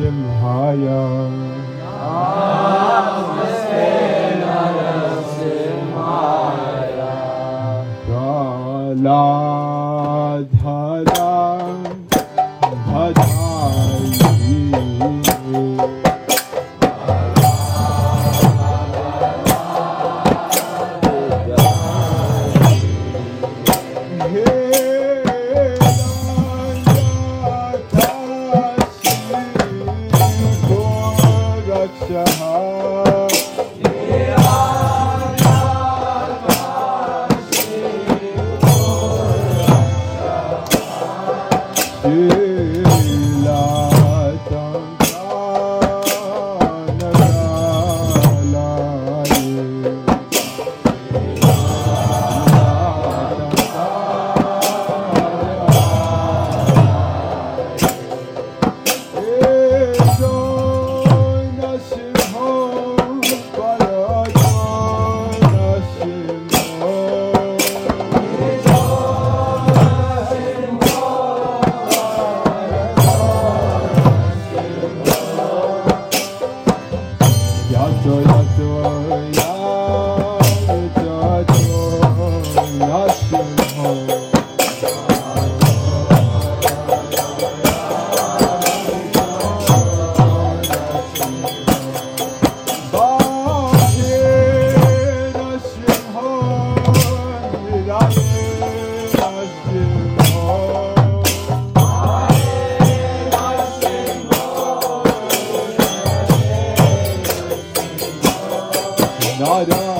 simhaya Namaste Narasimhaya. Kala Yeah. No, no.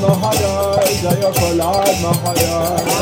Maharaj, Jaya Prahlad Maharaj.